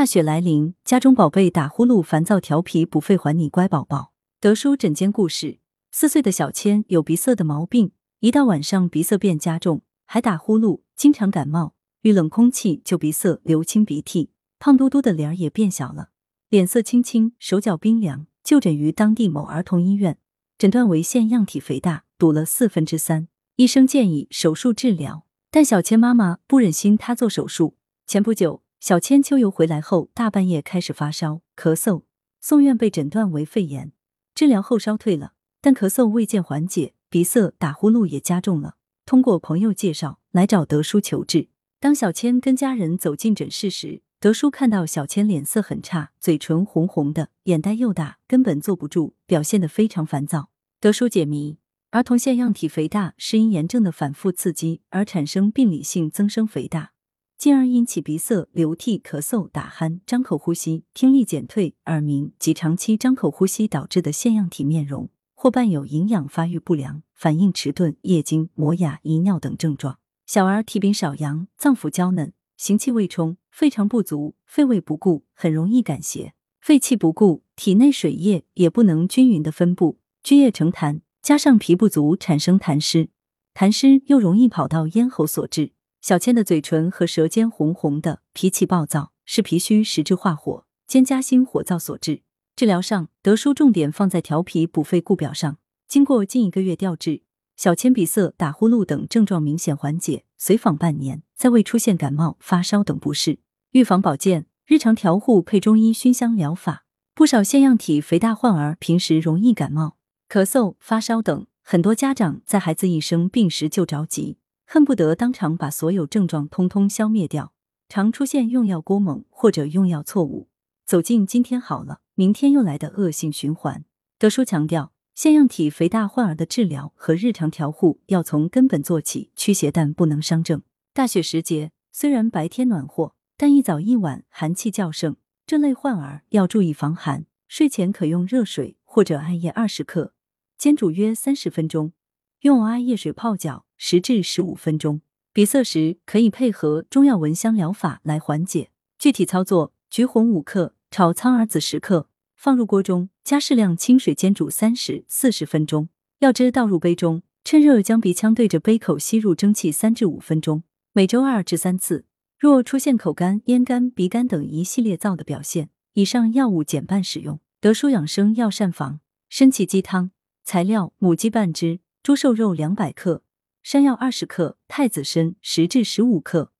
大雪来临，家中宝贝打呼噜、烦躁、调皮，不费还你乖宝宝。德叔诊间故事：四岁的小千有鼻塞的毛病，一到晚上鼻塞变加重，还打呼噜，经常感冒，遇冷空气就鼻塞、流清鼻涕，胖嘟嘟的脸儿也变小了，脸色青青，手脚冰凉。就诊于当地某儿童医院，诊断为腺样体肥大，堵了四分之三。医生建议手术治疗，但小千妈妈不忍心他做手术。前不久，小千秋游回来后，大半夜开始发烧、咳嗽，送院被诊断为肺炎。治疗后烧退了，但咳嗽未见缓解，鼻塞、打呼噜也加重了。通过朋友介绍来找德叔求治。当小千跟家人走进诊室时，德叔看到小千脸色很差，嘴唇红红的，眼袋又大，根本坐不住，表现得非常烦躁。德叔解谜：儿童腺样体肥大是因炎症的反复刺激而产生病理性增生肥大。进而引起鼻塞、流涕、咳嗽、打鼾、张口呼吸、听力减退、耳鸣及长期张口呼吸导致的腺样体面容，或伴有营养发育不良、反应迟钝、夜惊、磨牙、遗尿等症状。小儿体禀少阳，脏腑娇嫩，行气未充，肺肠不足，肺胃不固，很容易感邪。肺气不固，体内水液也不能均匀的分布，积液成痰，加上脾不足，产生痰湿，痰湿又容易跑到咽喉所致。小千的嘴唇和舌尖红红的，脾气暴躁，是脾虚实质化火，兼加心火燥所致。治疗上，德叔重点放在调脾补肺固表上。经过近一个月调治，小千鼻塞、打呼噜等症状明显缓解，随访半年，再未出现感冒、发烧等不适。预防保健，日常调护配中医熏香疗法。不少腺样体肥大患儿平时容易感冒、咳嗽、发烧等，很多家长在孩子一生病时就着急。恨不得当场把所有症状通通消灭掉，常出现用药过猛或者用药错误，走进今天好了，明天又来的恶性循环。德叔强调，腺样体肥大患儿的治疗和日常调护要从根本做起，驱邪但不能伤正。大雪时节，虽然白天暖和，但一早一晚寒气较盛，这类患儿要注意防寒。睡前可用热水或者艾叶二十克煎煮约三十分钟，用艾叶水泡脚。十至十五分钟，鼻塞时可以配合中药闻香疗法来缓解。具体操作：橘红五克，炒苍耳子十克，放入锅中，加适量清水煎煮三十四十分钟。药汁倒入杯中，趁热将鼻腔对着杯口吸入蒸汽三至五分钟。每周二至三次。若出现口干、咽干、鼻干等一系列燥的表现，以上药物减半使用。德舒养生药膳房参芪鸡汤材料：母鸡半只，猪瘦肉两百克。山药二十克，太子参十至十五克，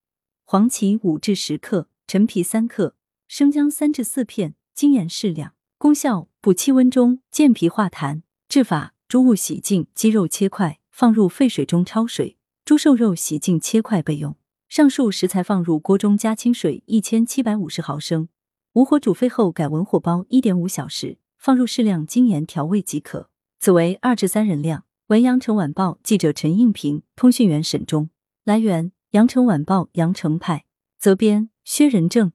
黄芪五至十克，陈皮三克，生姜三至四片，精盐适量。功效：补气温中，健脾化痰。制法：猪物洗净，鸡肉切块，放入沸水中焯水；猪瘦肉洗净切块备用。上述食材放入锅中，加清水一千七百五十毫升，无火煮沸后改文火煲一点五小时，放入适量精盐调味即可。此为二至三人量。文阳城晚报记者陈应平，通讯员沈忠。来源：阳城晚报阳城派，责编：薛仁正。